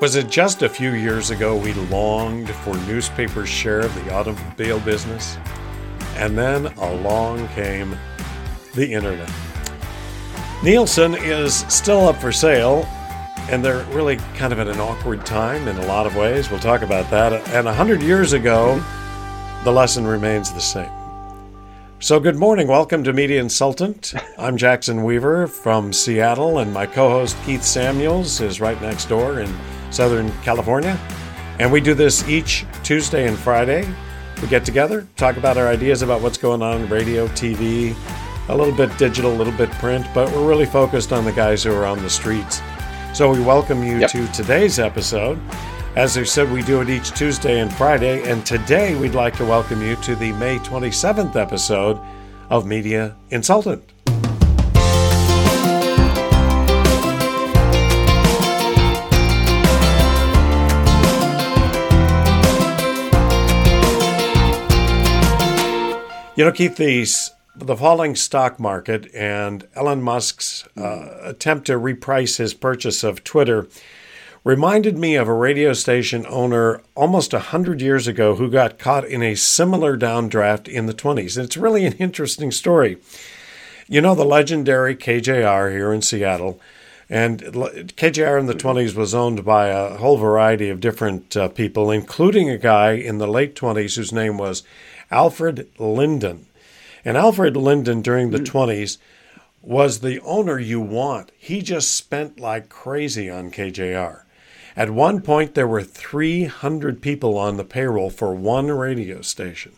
Was it just a few years ago we longed for newspapers' share of the automobile business? And then along came the internet. Nielsen is still up for sale, and they're really kind of at an awkward time in a lot of ways. We'll talk about that. And 100 years ago, the lesson remains the same. So, good morning. Welcome to Media Insultant. I'm Jackson Weaver from Seattle, and my co host Keith Samuels is right next door in Southern California. And we do this each Tuesday and Friday. We get together, talk about our ideas about what's going on radio, TV, a little bit digital, a little bit print, but we're really focused on the guys who are on the streets. So, we welcome you yep. to today's episode. As I said, we do it each Tuesday and Friday, and today we'd like to welcome you to the May 27th episode of Media Insultant. You know, Keith, the, the falling stock market and Elon Musk's uh, attempt to reprice his purchase of Twitter reminded me of a radio station owner almost 100 years ago who got caught in a similar downdraft in the 20s. And it's really an interesting story. You know, the legendary KJR here in Seattle. And KJR in the 20s was owned by a whole variety of different uh, people, including a guy in the late 20s whose name was Alfred Linden. And Alfred Linden during the hmm. 20s was the owner you want. He just spent like crazy on KJR. At one point, there were 300 people on the payroll for one radio station.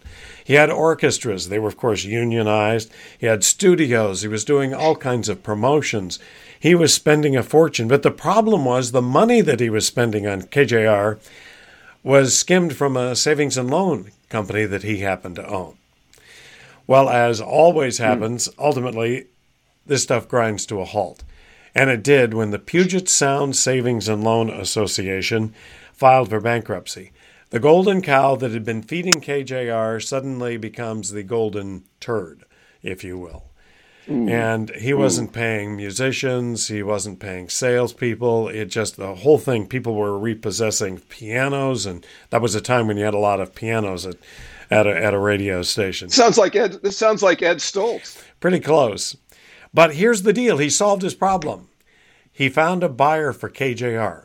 He had orchestras. They were, of course, unionized. He had studios. He was doing all kinds of promotions. He was spending a fortune. But the problem was the money that he was spending on KJR was skimmed from a savings and loan company that he happened to own. Well, as always hmm. happens, ultimately, this stuff grinds to a halt. And it did when the Puget Sound Savings and Loan Association filed for bankruptcy. The golden cow that had been feeding KJR suddenly becomes the golden turd, if you will. Mm. And he wasn't mm. paying musicians, he wasn't paying salespeople. It just, the whole thing, people were repossessing pianos. And that was a time when you had a lot of pianos at, at, a, at a radio station. Sounds like Ed, this sounds like Ed Stolz. Pretty close. But here's the deal he solved his problem. He found a buyer for KJR.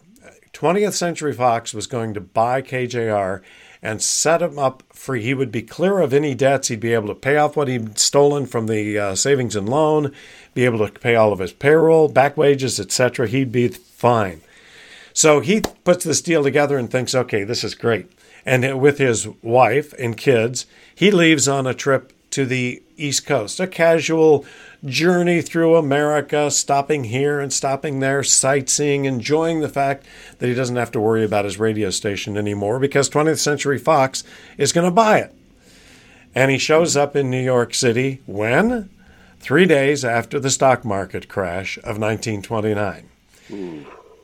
20th Century Fox was going to buy KJR and set him up free. He would be clear of any debts. He'd be able to pay off what he'd stolen from the uh, savings and loan, be able to pay all of his payroll, back wages, etc. He'd be fine. So he puts this deal together and thinks, okay, this is great. And with his wife and kids, he leaves on a trip to the East Coast, a casual journey through America, stopping here and stopping there, sightseeing, enjoying the fact that he doesn't have to worry about his radio station anymore because 20th Century Fox is going to buy it. And he shows up in New York City when? Three days after the stock market crash of 1929.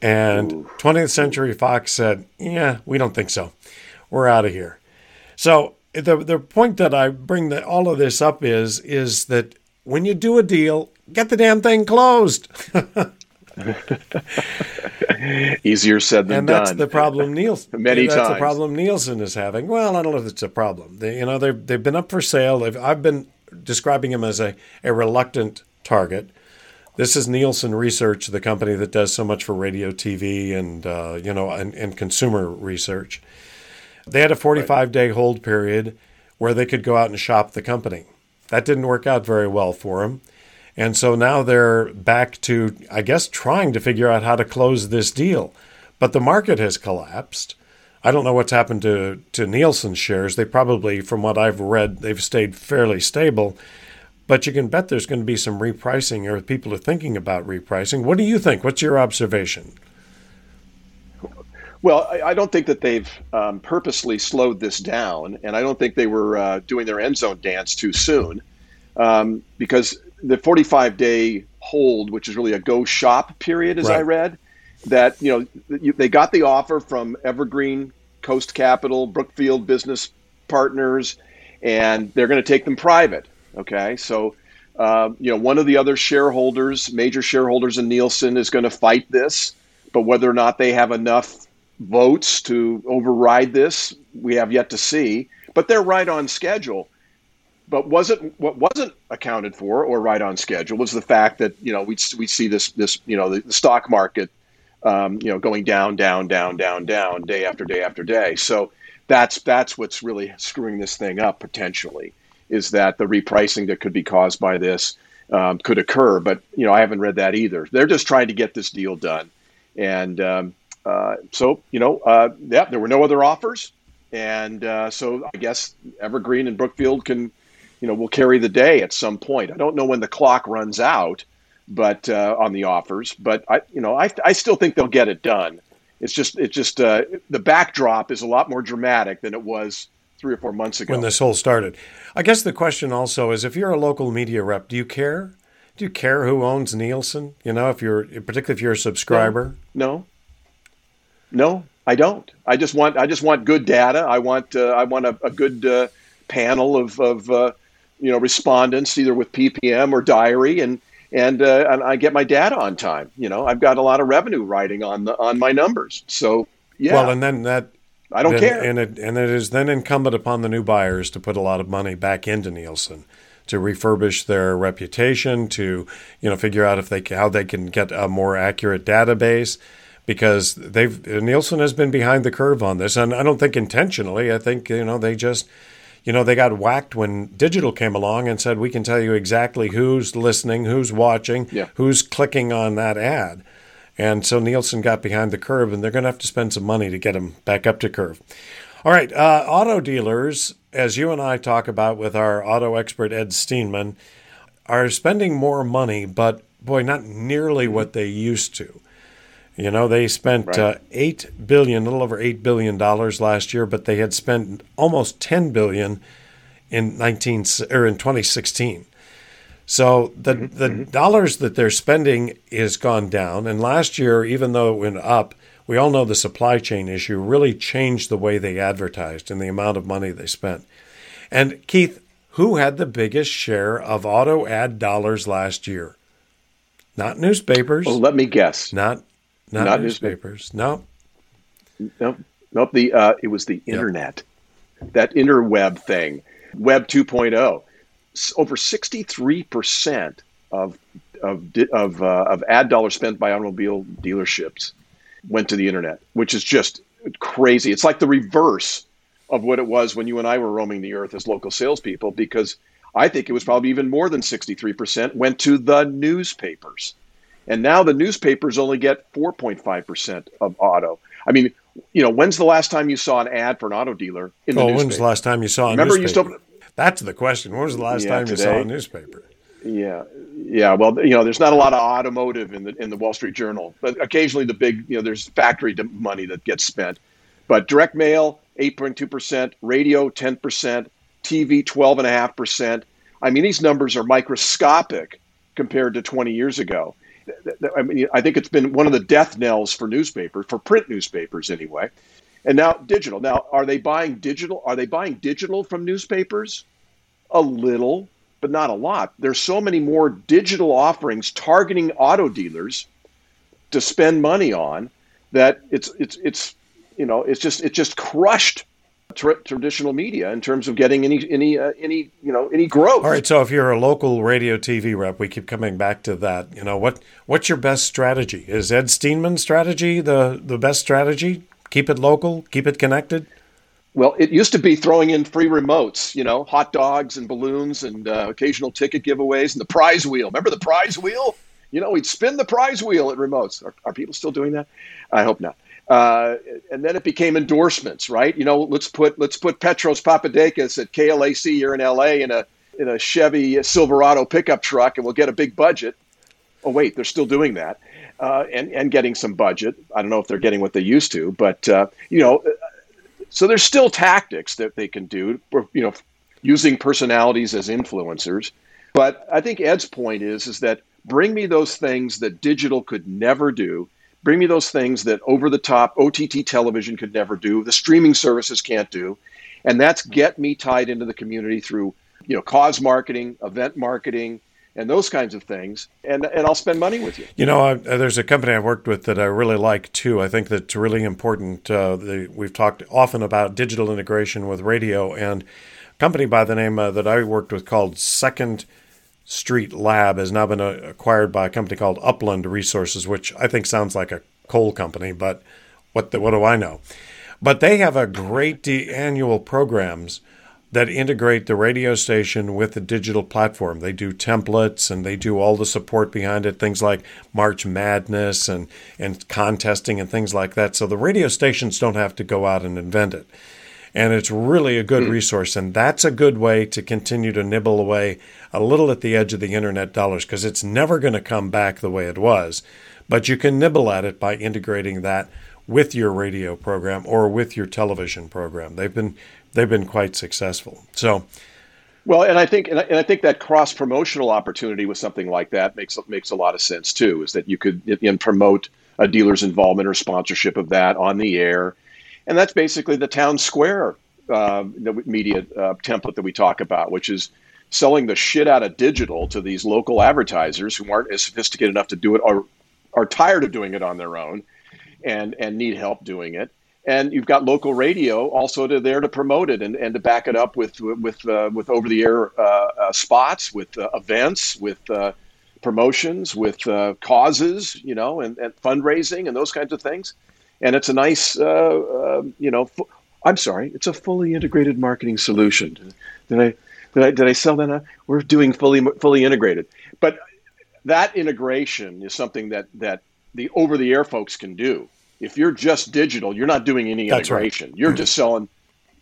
And 20th Century Fox said, Yeah, we don't think so. We're out of here. So the the point that I bring the, all of this up is is that when you do a deal, get the damn thing closed. Easier said than and done. And that's the problem Nielsen. Many that's times. the problem Nielsen is having. Well, I don't know if it's a problem. They, you know, they've they've been up for sale. They've, I've been describing them as a, a reluctant target. This is Nielsen Research, the company that does so much for radio, TV, and uh, you know, and, and consumer research. They had a 45 day hold period where they could go out and shop the company. That didn't work out very well for them. And so now they're back to, I guess, trying to figure out how to close this deal. But the market has collapsed. I don't know what's happened to, to Nielsen shares. They probably, from what I've read, they've stayed fairly stable. But you can bet there's going to be some repricing, or people are thinking about repricing. What do you think? What's your observation? Well, I, I don't think that they've um, purposely slowed this down, and I don't think they were uh, doing their end zone dance too soon, um, because the 45 day hold, which is really a go shop period, as right. I read, that you know you, they got the offer from Evergreen, Coast Capital, Brookfield Business Partners, and they're going to take them private. Okay, so. Uh, you know, one of the other shareholders, major shareholders in Nielsen, is going to fight this, but whether or not they have enough votes to override this. We have yet to see, but they're right on schedule. But wasn't what wasn't accounted for or right on schedule was the fact that you know we we see this this you know the, the stock market um, you know going down down down down down day after day after day. So that's that's what's really screwing this thing up potentially is that the repricing that could be caused by this um, could occur. But you know I haven't read that either. They're just trying to get this deal done, and um, uh, so you know uh, yeah there were no other offers, and uh, so I guess Evergreen and Brookfield can you know will carry the day at some point. I don't know when the clock runs out, but uh, on the offers, but I you know I I still think they'll get it done. It's just it's just uh, the backdrop is a lot more dramatic than it was three or four months ago when this whole started. I guess the question also is if you're a local media rep, do you care? Do you care who owns Nielsen? You know, if you're particularly if you're a subscriber. No, no, no I don't. I just want I just want good data. I want uh, I want a, a good uh, panel of of uh, you know respondents either with ppm or diary and and uh, and i get my data on time. You know i've got a lot of revenue riding on the on my numbers. So yeah. Well and then that i don't then, care. and it and it is then incumbent upon the new buyers to put a lot of money back into nielsen to refurbish their reputation to you know figure out if they how they can get a more accurate database because they've Nielsen has been behind the curve on this and I don't think intentionally I think you know they just you know, they got whacked when digital came along and said, we can tell you exactly who's listening, who's watching, yeah. who's clicking on that ad. And so Nielsen got behind the curve, and they're going to have to spend some money to get them back up to curve. All right, uh, auto dealers, as you and I talk about with our auto expert Ed Steenman, are spending more money, but boy, not nearly what they used to. You know, they spent right. uh, eight billion, a little over eight billion dollars last year, but they had spent almost ten billion in nineteen or in twenty sixteen. So the mm-hmm. the mm-hmm. dollars that they're spending is gone down, and last year, even though it went up, we all know the supply chain issue really changed the way they advertised and the amount of money they spent. And Keith, who had the biggest share of auto ad dollars last year? Not newspapers. Well, let me guess. Not not, Not newspapers. No. No. Nope. The uh, it was the internet, yep. that interweb thing, Web 2.0. Over 63 percent of of of uh, of ad dollars spent by automobile dealerships went to the internet, which is just crazy. It's like the reverse of what it was when you and I were roaming the earth as local salespeople, because I think it was probably even more than 63% went to the newspapers. And now the newspapers only get 4.5% of auto. I mean, you know, when's the last time you saw an ad for an auto dealer in the oh, newspaper? when's the last time you saw a Remember newspaper? You still... That's the question. When was the last yeah, time today, you saw a newspaper? Yeah, yeah. Well, you know, there's not a lot of automotive in the in the Wall Street Journal, but occasionally the big, you know, there's factory money that gets spent. But direct mail, 8.2 percent, radio, 10 percent, TV, 12.5 percent. I mean, these numbers are microscopic compared to 20 years ago. I mean, I think it's been one of the death knells for newspapers, for print newspapers anyway. And now digital. Now, are they buying digital? Are they buying digital from newspapers? A little, but not a lot. There's so many more digital offerings targeting auto dealers to spend money on that it's it's it's you know it's just it's just crushed tra- traditional media in terms of getting any any uh, any you know any growth. All right, so if you're a local radio TV rep, we keep coming back to that. You know what what's your best strategy? Is Ed Steenman's strategy the the best strategy? Keep it local, keep it connected. Well, it used to be throwing in free remotes, you know, hot dogs and balloons and uh, occasional ticket giveaways and the prize wheel. Remember the prize wheel? You know, we'd spin the prize wheel at remotes. Are, are people still doing that? I hope not. Uh, and then it became endorsements, right? You know, let's put let's put Petros Papadakis at KLAC here in LA in a in a Chevy Silverado pickup truck, and we'll get a big budget. Oh wait, they're still doing that, uh, and and getting some budget. I don't know if they're getting what they used to, but uh, you know, so there's still tactics that they can do. You know, using personalities as influencers. But I think Ed's point is is that bring me those things that digital could never do Bring me those things that over the top OTT television could never do, the streaming services can't do. And that's get me tied into the community through, you know, cause marketing, event marketing, and those kinds of things, and and I'll spend money with you. You know, I, there's a company I've worked with that I really like too. I think that's really important. Uh, the, we've talked often about digital integration with radio, and a company by the name uh, that I worked with called Second Street Lab has now been uh, acquired by a company called Upland Resources, which I think sounds like a coal company, but what the, what do I know? But they have a great de- annual programs that integrate the radio station with the digital platform. They do templates and they do all the support behind it, things like March Madness and, and contesting and things like that. So the radio stations don't have to go out and invent it. And it's really a good mm. resource. And that's a good way to continue to nibble away a little at the edge of the internet dollars because it's never going to come back the way it was. But you can nibble at it by integrating that with your radio program or with your television program. They've been they've been quite successful. So, well, and I think and I, and I think that cross promotional opportunity with something like that makes makes a lot of sense too. Is that you could in promote a dealer's involvement or sponsorship of that on the air, and that's basically the town square uh, the media uh, template that we talk about, which is selling the shit out of digital to these local advertisers who aren't as sophisticated enough to do it or are tired of doing it on their own and and need help doing it and you've got local radio also to there to promote it and, and to back it up with with uh, with over the air uh, uh, spots, with uh, events, with uh, promotions, with causes, you know, and, and, fundraising and those kinds of things. And it's a nice, you know, fu- I'm sorry, it's a fully integrated marketing solution. Did I did I did I sell that? We're doing fully fully integrated, but that integration is something that that the over the air folks can do if you're just digital, you're not doing any That's integration. Right. You're just selling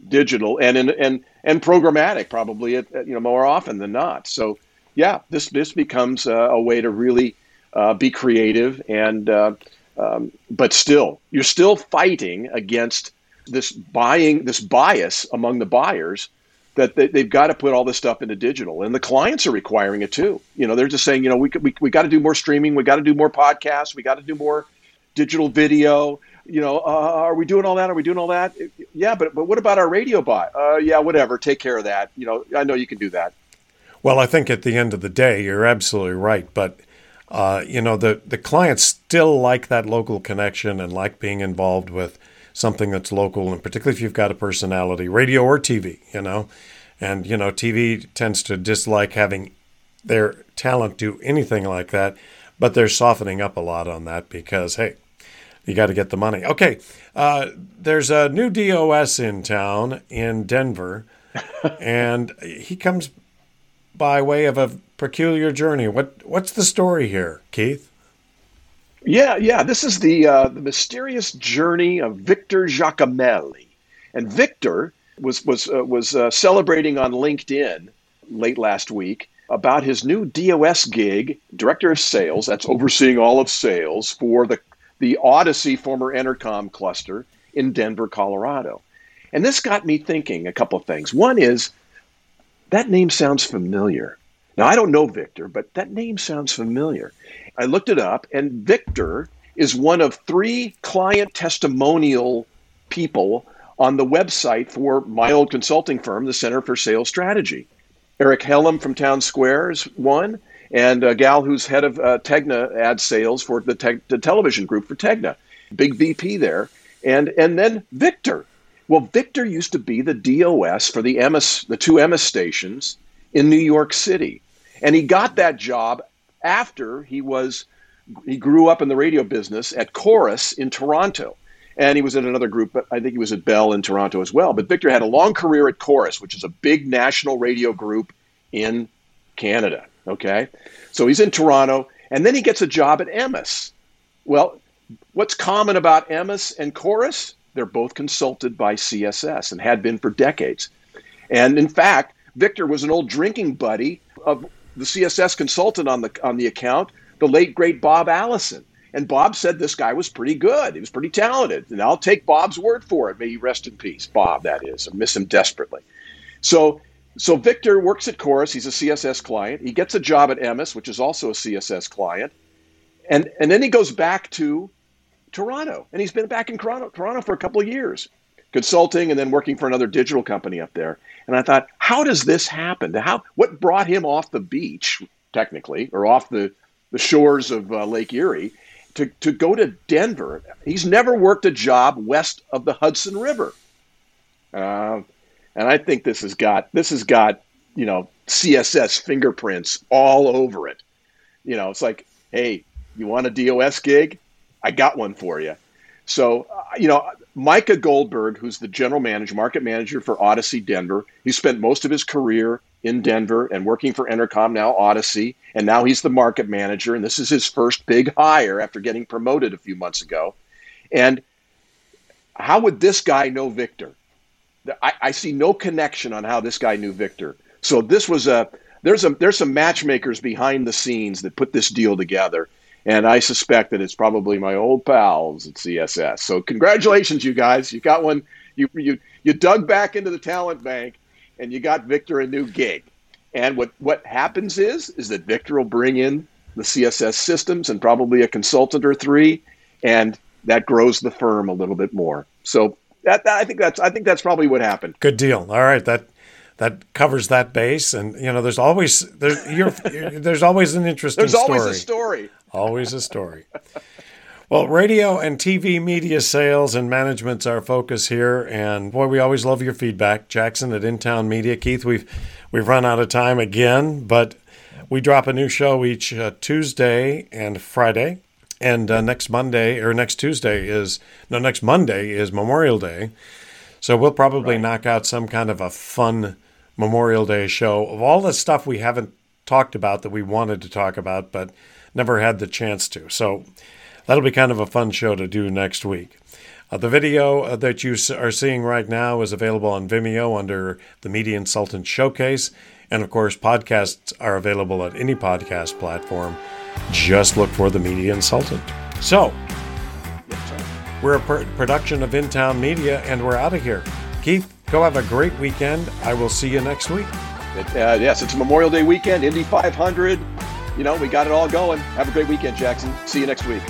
digital and and and, and programmatic probably you know more often than not. So yeah, this this becomes a, a way to really uh, be creative and uh, um, but still you're still fighting against this buying this bias among the buyers that they, have got to put all this stuff into digital and the clients are requiring it too you know they're just saying you know we, we, we got to do more streaming we got to do more podcasts we got to do more digital video. You know, uh, are we doing all that? Are we doing all that? Yeah, but but what about our radio bot? Uh, yeah, whatever. Take care of that. You know, I know you can do that. Well, I think at the end of the day, you're absolutely right. But uh, you know, the the clients still like that local connection and like being involved with something that's local, and particularly if you've got a personality, radio or TV. You know, and you know, TV tends to dislike having their talent do anything like that but they're softening up a lot on that because hey, you got to get the money. Okay, uh, there's a new DOS in town in Denver, and he comes by way of a peculiar journey. What what's the story here, Keith? Yeah, yeah. This is the uh, the mysterious journey of Victor Giacomelli, and Victor was was uh, was uh, celebrating on LinkedIn late last week about his new DOS gig, director of sales. That's overseeing all of sales for the the Audacy former Entercom cluster in Denver, Colorado. And this got me thinking a couple of things. One is that name sounds familiar. Now, I don't know Victor, but that name sounds familiar. I looked it up, and Victor is one of three client testimonial people on the website for my old consulting firm, the Center for Sales Strategy. Eric Hellam from Town Square is one, and a gal who's head of uh, Tegna ad sales for the, te- the television group for Tegna, big VP there, and and then Victor. Well, Victor used to be the DOS for the Emmis, the two Emmis stations in New York City, and he got that job after he was he grew up in the radio business at Corus in Toronto and he was in another group. But I think he was at Bell in Toronto as well. But Victor had a long career at Corus, which is a big national radio group in Canada. Okay, so he's in Toronto, and then he gets a job at Emmis. Well, what's common about Emmis and Corus? They're both consulted by CSS and had been for decades. And in fact, Victor was an old drinking buddy of the CSS consultant on the on the account, the late great Bob Allison. And Bob said this guy was pretty good. He was pretty talented. And I'll take Bob's word for it. May he rest in peace. Bob, that is. I miss him desperately. So so Victor works at Corus. He's a CSS client. He gets a job at Emmis, which is also a CSS client. And and then he goes back to Toronto. And he's been back in Toronto, Toronto for a couple of years, consulting and then working for another digital company up there. And I thought, how does this happen? How what brought him off the beach technically, or off the, the shores of uh, Lake Erie, to, to go to Denver. He's never worked a job west of the Hudson River. Uh, and I think this has got this has got you know CSS fingerprints all over it. You know, it's like, hey, you want a DOS gig? I got one for you. So, uh, you know, Micah Goldberg, who's the general manager, market manager for Audacy Denver, he spent most of his career in Denver and working for Entercom, now Audacy, and now he's the market manager. And this is his first big hire after getting promoted a few months ago. And how would this guy know Victor? I, I see no connection on how this guy knew Victor. So this was a there's a there's some matchmakers behind the scenes that put this deal together. And I suspect that it's probably my old pals at CSS. So congratulations, you guys. You got one. You you you dug back into the talent bank, and you got Victor a new gig. And what what happens is is that Victor will bring in the CSS systems and probably a consultant or three, and that grows the firm a little bit more. So that, that I think that's I think that's probably what happened. Good deal. All right, that that covers that base. And you know, there's always there's you're, there's always an interesting. There's always story. a story. Always a story. Well, radio and TV media sales and management's our focus here, and boy, we always love your feedback. Jackson at InTown Media, Keith, we've we've run out of time again, but we drop a new show each uh, Tuesday and Friday, and uh, next Monday or next Tuesday is no next Monday is Memorial Day, so we'll probably right. knock out some kind of a fun Memorial Day show of all the stuff we haven't talked about that we wanted to talk about, but never had the chance to. So that'll be kind of a fun show to do next week. Uh, the video uh, that you are seeing right now is available on Vimeo under the Media Insultant Showcase. And of course, podcasts are available at any podcast platform. Just look for the Media Insultant. So, we're a pr- production of In Town Media, and we're out of here. Keith, go have a great weekend. I will see you next week. It, uh, yes, it's Memorial Day weekend, Indy 500 you know, we got it all going. Have a great weekend, Jackson. See you next week.